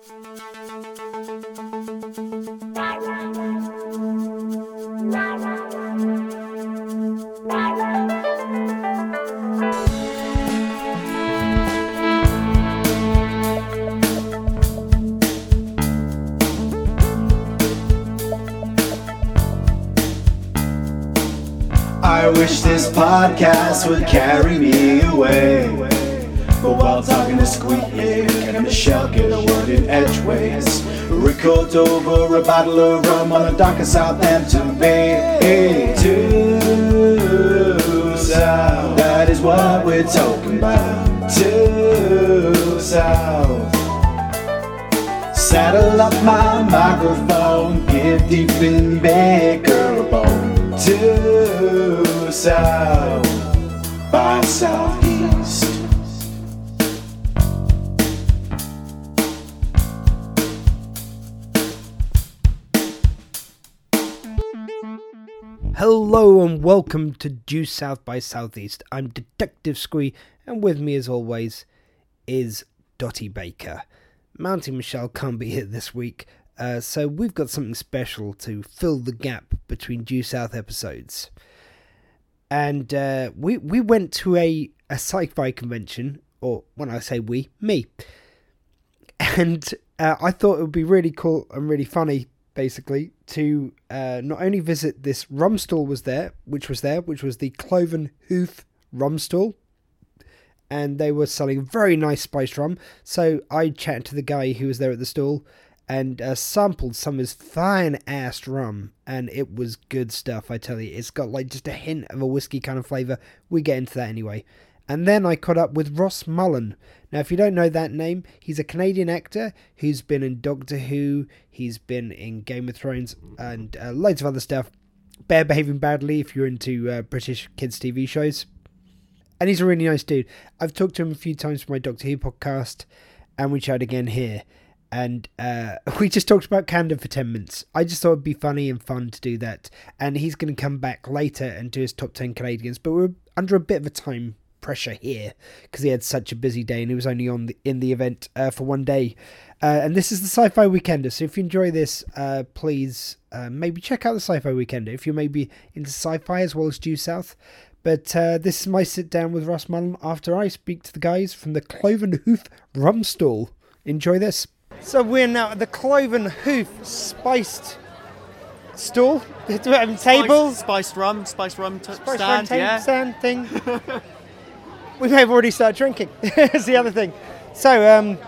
I wish this podcast would carry me away. But while talking to Squeak, and Michelle get a word in edgeways? Record over a bottle of rum on a dock in Southampton Bay. Hey, two south, that is what we're talking about. Due South. Saddle up my microphone, get deep in Baker Bone. Due South by southeast. Hello and welcome to Due South by Southeast. I'm Detective Squee, and with me, as always, is Dottie Baker. Mounty Michelle can't be here this week, uh, so we've got something special to fill the gap between Due South episodes. And uh, we we went to a a sci-fi convention, or when I say we, me, and uh, I thought it would be really cool and really funny, basically, to uh, not only visit this rum stall was there, which was there, which was the Cloven Hoof rum stall, and they were selling very nice spiced rum. So I chatted to the guy who was there at the stall and uh, sampled some of his fine assed rum, and it was good stuff. I tell you, it's got like just a hint of a whiskey kind of flavour. We get into that anyway. And then I caught up with Ross Mullan. Now, if you don't know that name, he's a Canadian actor who's been in Doctor Who, he's been in Game of Thrones, and uh, loads of other stuff. Bear Behaving Badly, if you're into uh, British kids' TV shows. And he's a really nice dude. I've talked to him a few times for my Doctor Who podcast, and we chat again here. And uh, we just talked about Canada for 10 minutes. I just thought it'd be funny and fun to do that. And he's going to come back later and do his top 10 Canadians, but we're under a bit of a time pressure here because he had such a busy day and he was only on the, in the event uh, for one day. Uh, and this is the Sci-Fi Weekender. So if you enjoy this, uh, please uh, maybe check out the Sci-Fi Weekender if you're maybe into sci-fi as well as due south. But uh, this is my sit down with Ross Mullan after I speak to the guys from the Cloven Hoof Rum Stall. Enjoy this. So we're now at the Cloven Hoof Spiced Stall. Um, table. Spiced, spiced rum, spiced rum t- Spiced stand, rum table yeah. stand thing. we may have already started drinking. Is the other thing. So um,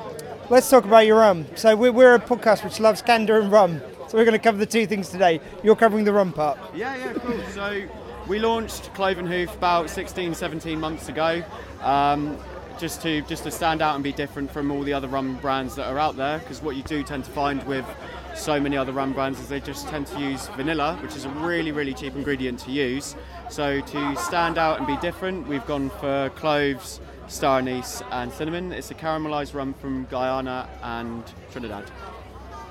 let's talk about your rum. So we're, we're a podcast which loves Canada and rum. So we're going to cover the two things today. You're covering the rum part. Yeah, yeah, cool. So we launched Cloven Hoof about 16, 17 months ago, um, just to just to stand out and be different from all the other rum brands that are out there. Because what you do tend to find with so many other rum brands is they just tend to use vanilla, which is a really, really cheap ingredient to use. So to stand out and be different, we've gone for cloves, star anise, and cinnamon. It's a caramelized rum from Guyana and Trinidad.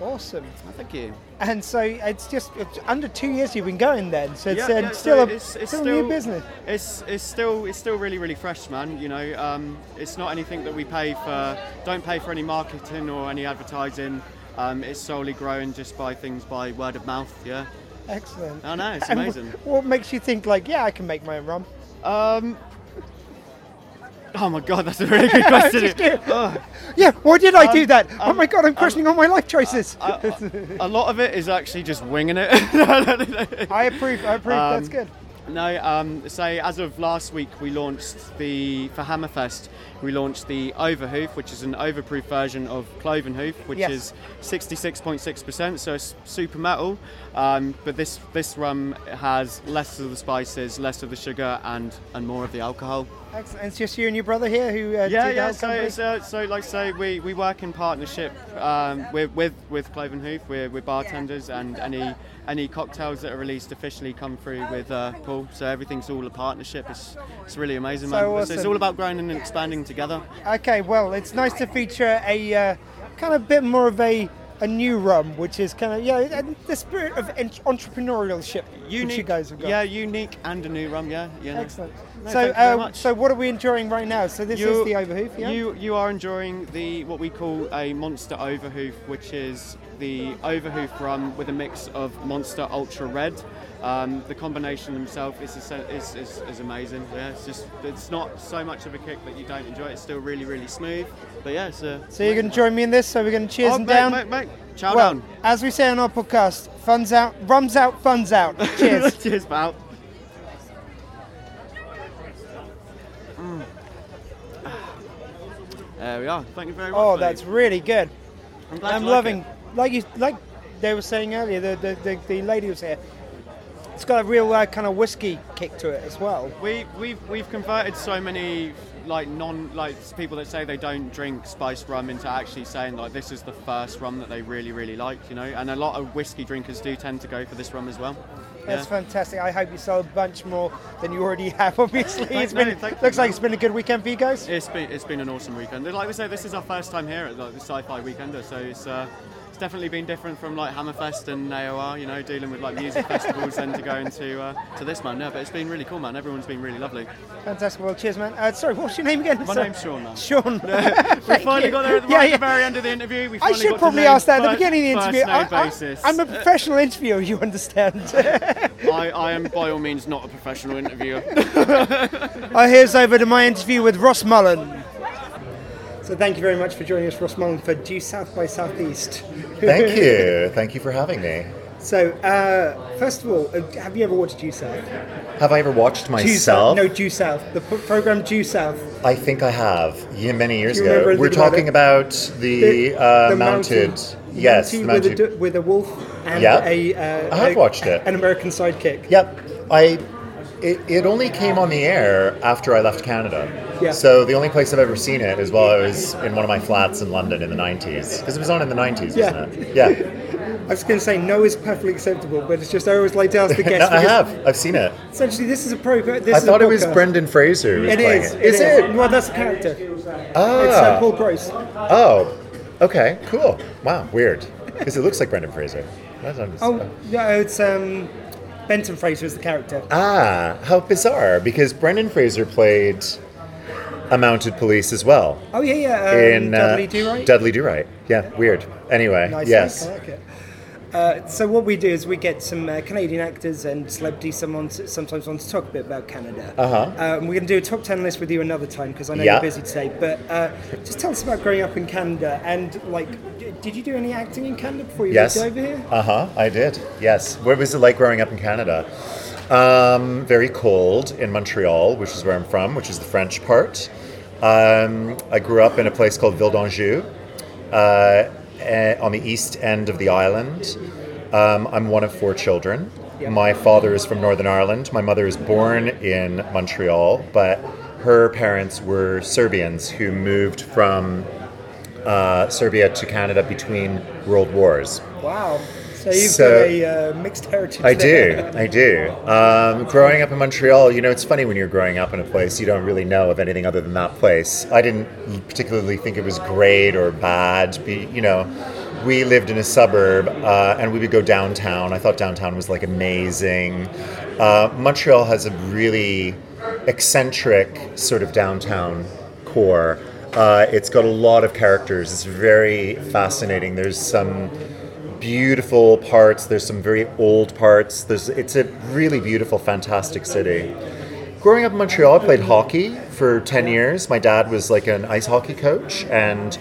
Awesome. Oh, thank you. And so it's just it's under two years you've been going then. So it's, Yeah, uh, yeah, still, so a, it's- it's still, still- new business. It's it's still it's still really really fresh, man. You know, um, it's not anything that we pay for. Don't pay for any marketing or any advertising. Um, it's solely grown just by things by word of mouth. Yeah. Excellent. I know, it's And amazing. What makes you think like, yeah, I can make my own rum? Um, oh my god, that's a really good question. Oh, Yeah, why did I do Um, that? oh um, my god, I'm questioning all my life choices. a lot of it is actually just winging it. I approve. I approve. That's Um, good. No, um, say as of last week, we launched the for Hammerfest. We launched the Overhoof, which is an overproof version of Cloven Hoof, which Yes. is 66.6%, so it's super metal. Um, but this this rum has less of the spices, less of the sugar, and and more of the alcohol. Excellent. It's just you and your brother here who uh, Yeah, yeah. that So, it's, uh, so like I say, we, we work in partnership um, with, with with Cloven Hoof. We're, we're bartenders, and any any cocktails that are released officially come through with uh, Paul. So everything's all a partnership. It's it's really amazing, So man. It's- It's all about growing and expanding together. Okay, well, it's nice to feature a uh, kind of bit more of a a new rum, which is kind of yeah, the spirit of en- entrepreneurship which you guys have got. Yeah, unique and a new rum. Yeah, yeah. no. Excellent. No, so, you uh, so what are we enjoying right now? So this is the overhoof, yeah. You you are enjoying the what we call a monster overhoof, which is the overhoof rum with a mix of monster ultra red. Um, the combination themselves is, is, is, is amazing. Yeah, it's just it's not so much of a kick that you don't enjoy. It's still really really smooth. But yeah, a, so you're going to join me in this. So we're going to cheers oh, and mate, down. mate, mate. Chow well, down. as we say on our podcast, fun's out, rum's out, fun's out. Cheers. Cheers, pal. Mm. There we are. Thank you very much. oh, that's really good. I'm glad I'm like loving, it. like you, like they were saying earlier, the the, the, the lady was here. It's got a real uh, kind of whiskey kick to it as well. We we've we've converted so many like non like people that say they don't drink spiced rum into actually saying like this is the first rum that they really really like, you know. And a lot of whiskey drinkers do tend to go for this rum as well. That's Yeah. fantastic. I hope you sell a bunch more than you already have. Obviously, it's no, been thank you. looks like it's been a good weekend for you guys. It's been it's been an awesome weekend. Like we say, this is our first time here at like, the Sci-Fi Weekender, so it's uh, it's definitely been different from like Hammerfest and AOR, you know, dealing with like music festivals, and to go into uh, to this man. No, but it's been really cool, man. Everyone's been really lovely. Fantastic. Well, cheers, man. Uh, sorry, what's your name again? My Sorry. name's Sean, man. Sean. We finally got there at the, Yeah, right yeah. very end of the interview. We I finally should probably ask that at the beginning of the interview. I, am a professional interviewer, you understand. I, I am by all means not a professional interviewer. Uh, here's over to my interview with Ross Mullan. So thank you very much for joining us, Ross Mullan, for Due South by Southeast. Thank you. Thank you for having me. So, uh, first of all, uh, have you ever watched Due South? Have I ever watched Due myself? South. No, Due South. The p- program Due South. I think I have. Yeah, many years Do you remember ago. We're anything about talking about the, uh, the mounted. mounted- Yes, mounted mounted. with a, with a wolf and Yeah. a. Uh, I have a- watched it. An American sidekick. Yep. I. It, it only came on the air after I left Canada. Yeah. So the only place I've ever seen it is while I was in one of my flats in London in the 90s. Because it was on in the 90s, Yeah. wasn't it? Yeah. I was going to say no is perfectly acceptable, but it's just I always like to ask the no. I have. I've seen it. Essentially, this is a program. This I is thought it was. Brendan Fraser was It is. it. It Is it? Well, that's a character. Ah. It's uh, Paul Gross. Oh, okay, cool. Wow, weird. Because it looks like Brendan Fraser. Oh, yeah, it's um, Benton Fraser is the character. Ah, how bizarre! Because Brendan Fraser played a mounted police as well Oh yeah, yeah. Um, in uh, Dudley Do Right. Dudley Do Right. Yeah, weird. Anyway, Nice. yes. I like it. Uh, so what we do is we get some uh, Canadian actors and celebrities someone sometimes want to talk a bit about Canada. Uh-huh. Um, we're going to do a top 10 list with you another time because I know Yeah. you're busy today. But uh, just tell us about growing up in Canada and like, d- did you do any acting in Canada before you Yes. moved over here? Uh huh. I did. Yes. What was it like growing up in Canada? Um, very cold in Montreal, which is where I'm from, which is the French part. Um, I grew up in a place called Ville d'Anjou, uh, eh, on the east end of the island. Um, I'm one of four children. My father is from Northern Ireland. My mother is born in Montreal, but her parents were Serbians who moved from uh, Serbia to Canada between world wars. Wow. So you've So- got a uh, mixed heritage. I do, there. I do. Um, growing up in Montreal, you know, it's funny when you're growing up in a place, you don't really know of anything other than that place. I didn't particularly think it was great or bad. Be, you know, we lived in a suburb uh, and we would go downtown. I thought downtown was like amazing. Uh, Montreal has a really eccentric sort of downtown core. Uh, it's got a lot of characters. It's very fascinating. There's some beautiful parts. There's some very old parts. There's it's a really beautiful, fantastic city. Growing up in Montreal, I played hockey for ten years. My dad was like an ice hockey coach, and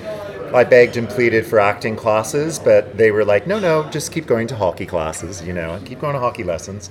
I begged and pleaded for acting classes, but they were like, "No, no, just keep going to hockey classes. You know, and keep going to hockey lessons."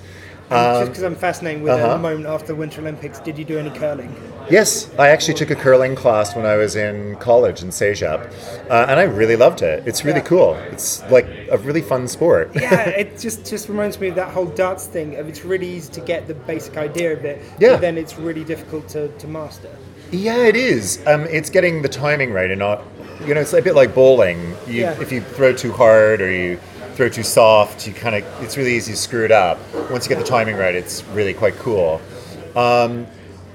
Just because I'm fascinated with uh-huh. the moment after the Winter Olympics, did you do any curling? Yes, I actually took a curling class when I was in college in CEGEP, uh, and I really loved it. It's really Yeah. cool. It's like a really fun sport. yeah, it just just reminds me of that whole darts thing. Of it's really easy to get the basic idea of it, Yeah. but then it's really difficult to, to master. Yeah, it is. Um, it's getting the timing right and not, you know, it's a bit like bowling. You, Yeah. If you throw too hard or you throw too soft, you kind of, it's really easy to screw it up. Once you get the timing right, it's really quite cool. Um,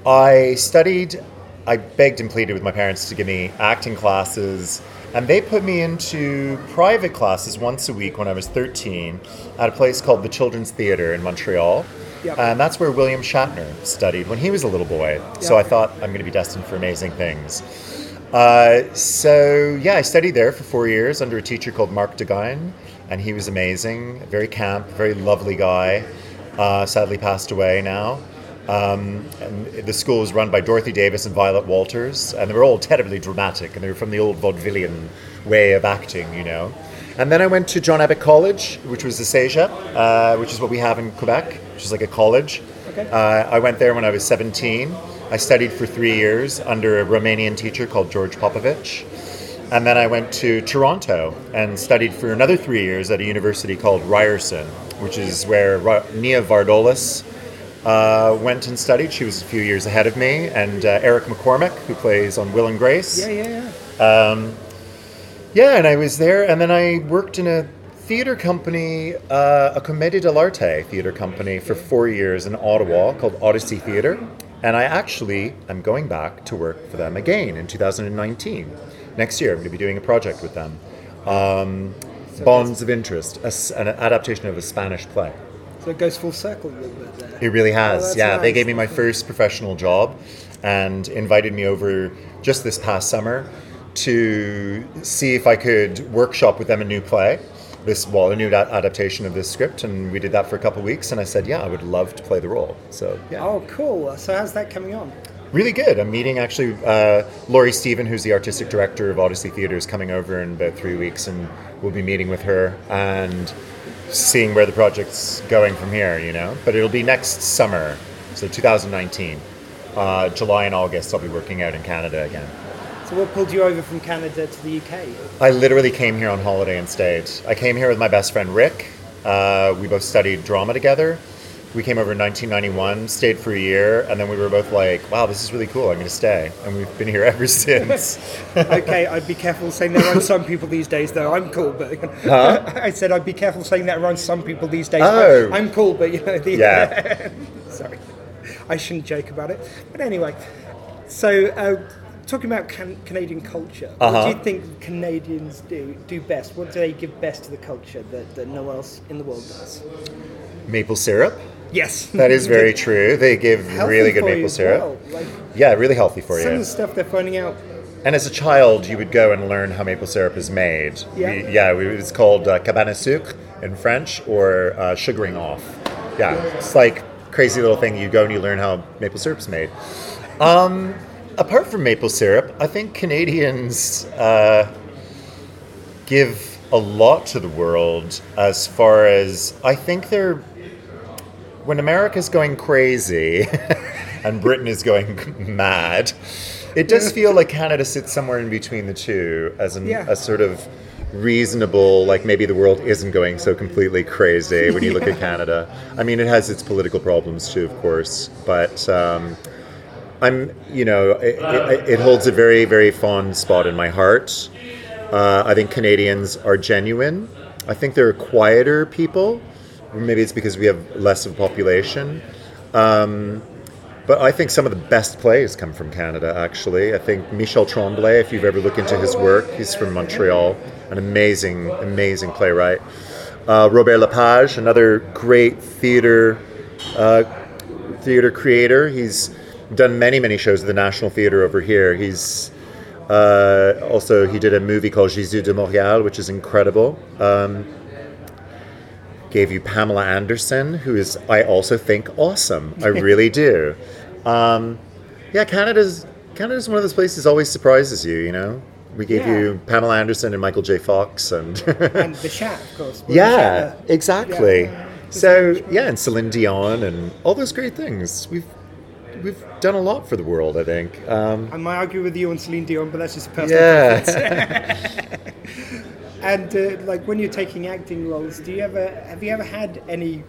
I studied, I begged and pleaded with my parents to give me acting classes, and they put me into private classes once a week when I was 13 at a place called the Children's Theatre in Montreal. Yep. And that's where William Shatner studied when he was a little boy. So I thought I'm going to be destined for amazing things. Uh, so yeah, I studied there for four years under a teacher called Mark DeGuyen, and he was amazing, very camp, very lovely guy. Uh, sadly passed away now. Um, and the school was run by Dorothy Davis and Violet Walters, and they were all terribly dramatic, and they were from the old vaudevillian way of acting, you know. And then I went to John Abbott College, which was the CEGEP, uh, which is what we have in Quebec, which is like a college. Okay. Uh, I went there when I was 17. I studied for three years under a Romanian teacher called George Popovich. And then I went to Toronto and studied for another three years at a university called Ryerson, which is where Nia Vardalos uh, went and studied. She was a few years ahead of me. And uh, Eric McCormack, who plays on Will and Grace. Yeah, yeah, yeah. Yeah, and I was there, and then I worked in a theater company, uh, a Commedia dell'arte theater company, for four years in Ottawa called Odyssey Theater. And I actually am going back to work for them again in 2019. Next year, I'm going to be doing a project with them. Um, Bonds of Interest, a an adaptation of a Spanish play. So it goes full circle a little bit there. It really has. Oh, yeah, they gave me my first professional job and invited me over just this past summer to see if I could workshop with them a new play. This well, a new a- adaptation of this script, and we did that for a couple of weeks. And I said, yeah, I would love to play the role. So yeah, Oh, cool. So how's that coming on? really good. I'm meeting actually uh, Laurie Steven, who's the artistic director of Odyssey Theatre, is coming over in about three weeks, and we'll be meeting with her and seeing where the project's going from here. You know, but it'll be next summer, so 2019, uh, July and August. I'll be working out in Canada again. So what pulled you over from Canada to the UK? I literally came here on holiday and stayed. I came here with my best friend Rick. Uh, we both studied drama together. We came over in 1991, stayed for a year, and then we were both like, "Wow, this is really cool. I'm going to stay." And we've been here ever since. okay, I'd be careful saying that around some people these days, though. I'm cool, but I said I'd be careful saying that around some people these days. Oh. I'm cool, but you know, the, Yeah. sorry, I shouldn't joke about it. But anyway, so uh, talking about can- Canadian culture, what Uh-huh. do you think Canadians do do best? What do they give best to the culture that, that no one else in the world does? maple syrup. Yes, That is very true. They give Healthy really good maple syrup. well. Like Yeah, really healthy for you. some of the stuff they're finding out. And as a child, you would go and learn how maple syrup is made. Yeah. We, yeah, we, it's called uh, cabane à sucre in French or uh, sugaring off. Yeah, it's like crazy little thing. You go and you learn how maple syrup's made. Um, apart from maple syrup, I think Canadians uh, give a lot to the world as far as I think they're when America's going crazy and Britain is going mad, it does feel like Canada sits somewhere in between the two as an, Yeah. a sort of reasonable, like maybe the world isn't going so completely crazy when you look at Canada. I mean, it has its political problems too, of course, but. Um, I'm, you know, it, it, it holds a very, very fond spot in my heart. Uh, I think Canadians are genuine. I think they're quieter people. Maybe it's because we have less of a population. Um, but I think some of the best plays come from Canada, actually. I think Michel Tremblay, if you've ever looked into his work, he's from Montreal, an amazing, amazing playwright. Uh, Robert Lepage, another great theater uh, theater creator. He's done many, many shows at the National Theater over here. He's uh, also he did a movie called Jésus de Montréal, which is incredible. Um, gave you Pamela Anderson, who is I also think awesome. I really do. Um, yeah, Canada's Canada's one of those places that always surprises you. You know, we gave Yeah. you Pamela Anderson and Michael J. Fox and. And the chat, of course. Yeah, Shatner. exactly. Yeah. So yeah, and Celine Dion and all those great things. We've we've done a lot for the world, I think. Um, I might argue with you on Celine Dion, but that's just a personal yeah. And uh, like when you're taking acting roles, do you ever have you ever had any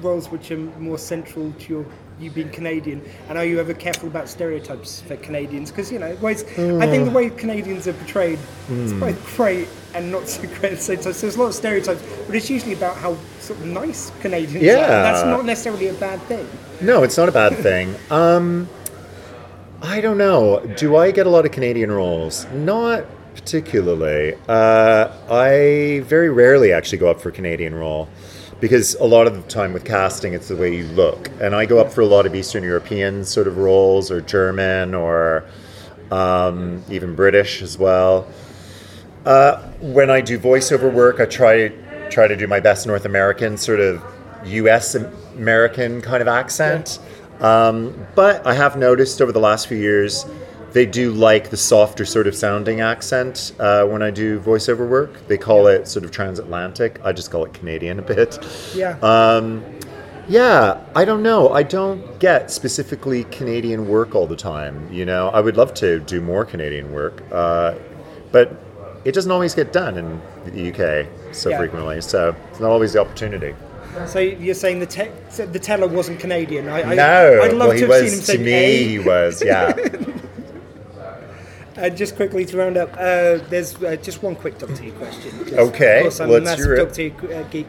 roles which are more central to your you being Canadian? And are you ever careful about stereotypes for Canadians? Because you know, ways, I think the way Canadians are portrayed is Hmm. both great and not so great at the same time. So there's a lot of stereotypes, but it's usually about how sort of nice Canadians are. Yeah. And that's not necessarily a bad thing. no, it's not a bad thing. Um, I don't know. Do I get a lot of Canadian roles? Not particularly. Uh, I very rarely actually go up for a Canadian role. Because a lot of the time with casting, it's the way you look. And I go up for a lot of Eastern European sort of roles, or German, or um, even British as well. Uh, when I do voiceover work, I try try to do my best North American sort of U.S. American kind of accent. Um, but I have noticed over the last few years they do like the softer sort of sounding accent uh, when I do voiceover work. They call it sort of transatlantic. I just call it Canadian a bit. Yeah. Um, yeah, I don't know. I don't get specifically Canadian work all the time. You know, I would love to do more Canadian work, uh, but it doesn't always get done in the UK so Yeah. frequently. So it's not always the opportunity. So you're saying the te- the teller wasn't Canadian? I, I, no, I'd love well, to he have was seen him to say me. A. He was, yeah. Uh, just quickly to round up, uh, there's uh, just one quick Doctor Who question. Okay, of course I'm let's a massive. Doctor Who uh, geek.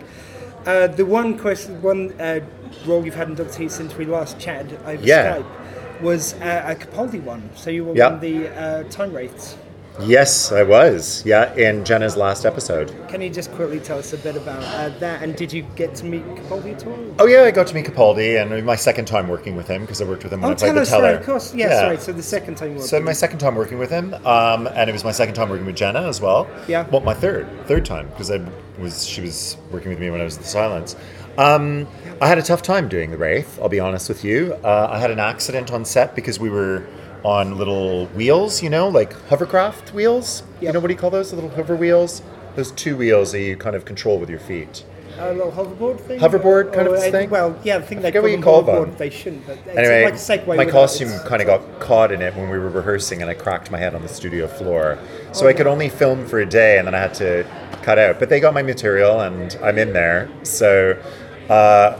Uh, the one question, one uh, role you've had in Doctor Who since we last chatted over Yeah. Skype was uh, a Capaldi one. So you were on the uh, Time Wraiths. Yes, I was. Yeah, in Jenna's last episode. Can you just quickly tell us a bit about uh, that? And did you get to meet Capaldi at all? Oh yeah, I got to meet Capaldi, and my second time working with him because I worked with him when Oh, I played tell the teller. right, of course. Yeah, sorry. So the second time were So my second time working with him, um, and it was my second time working with Jenna as well. Yeah. Well, my third, third time because I was she was working with me when I was in the Silence. Um, I had a tough time doing the Wraith. I'll be honest with you. Uh, I had an accident on set because we were on little wheels, you know, like hovercraft wheels. You know what do you call those? The little hover wheels. Those two wheels that you kind of control with your feet. a little hoverboard thing? Hoverboard kind of I- thing? Well, yeah, I think they call what you call them. They shouldn't, but it's Anyway, like my costume kind of got caught in it when we were rehearsing, and I cracked my head on the studio floor. So I could only film for a day, and then I had to cut out. But they got my material, and I'm in there. So, uh,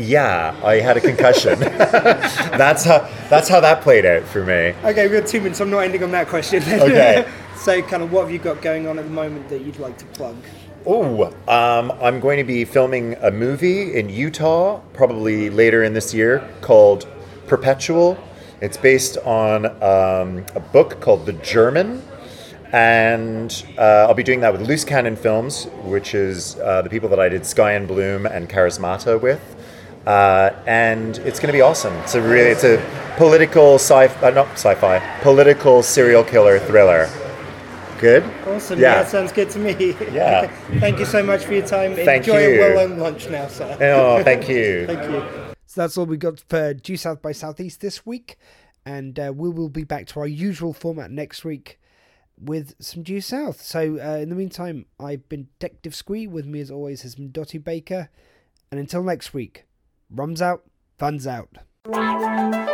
yeah, I had a concussion. that's how that's how that played out for me. Okay, we've got two minutes. So I'm not ending on that question. Okay. so, kind of, what have you got going on at the moment that you'd like to plug? Oh, um, I'm going to be filming a movie in Utah, probably later in this year, called Perpetual. It's based on um, a book called The German. And uh, I'll be doing that with Loose Cannon Films, which is uh, the people that I did Sky and Bloom and Charismata with. Uh, and it's going to be awesome. It's a really, it's a political sci, uh, not sci-fi, political serial killer thriller. Good. Awesome. Yeah. Yeah, sounds good to me. Yeah. Thank you so much for your time. Thank Enjoy you. a well-earned lunch now, sir. Oh, thank you. Thank you. So that's all we got for Due South by Southeast this week, and uh, we will be back to our usual format next week with some Due South. So uh, in the meantime, I've been Detective Squee. With me, as always, has been Dottie Baker, and until next week, rums out, funds out.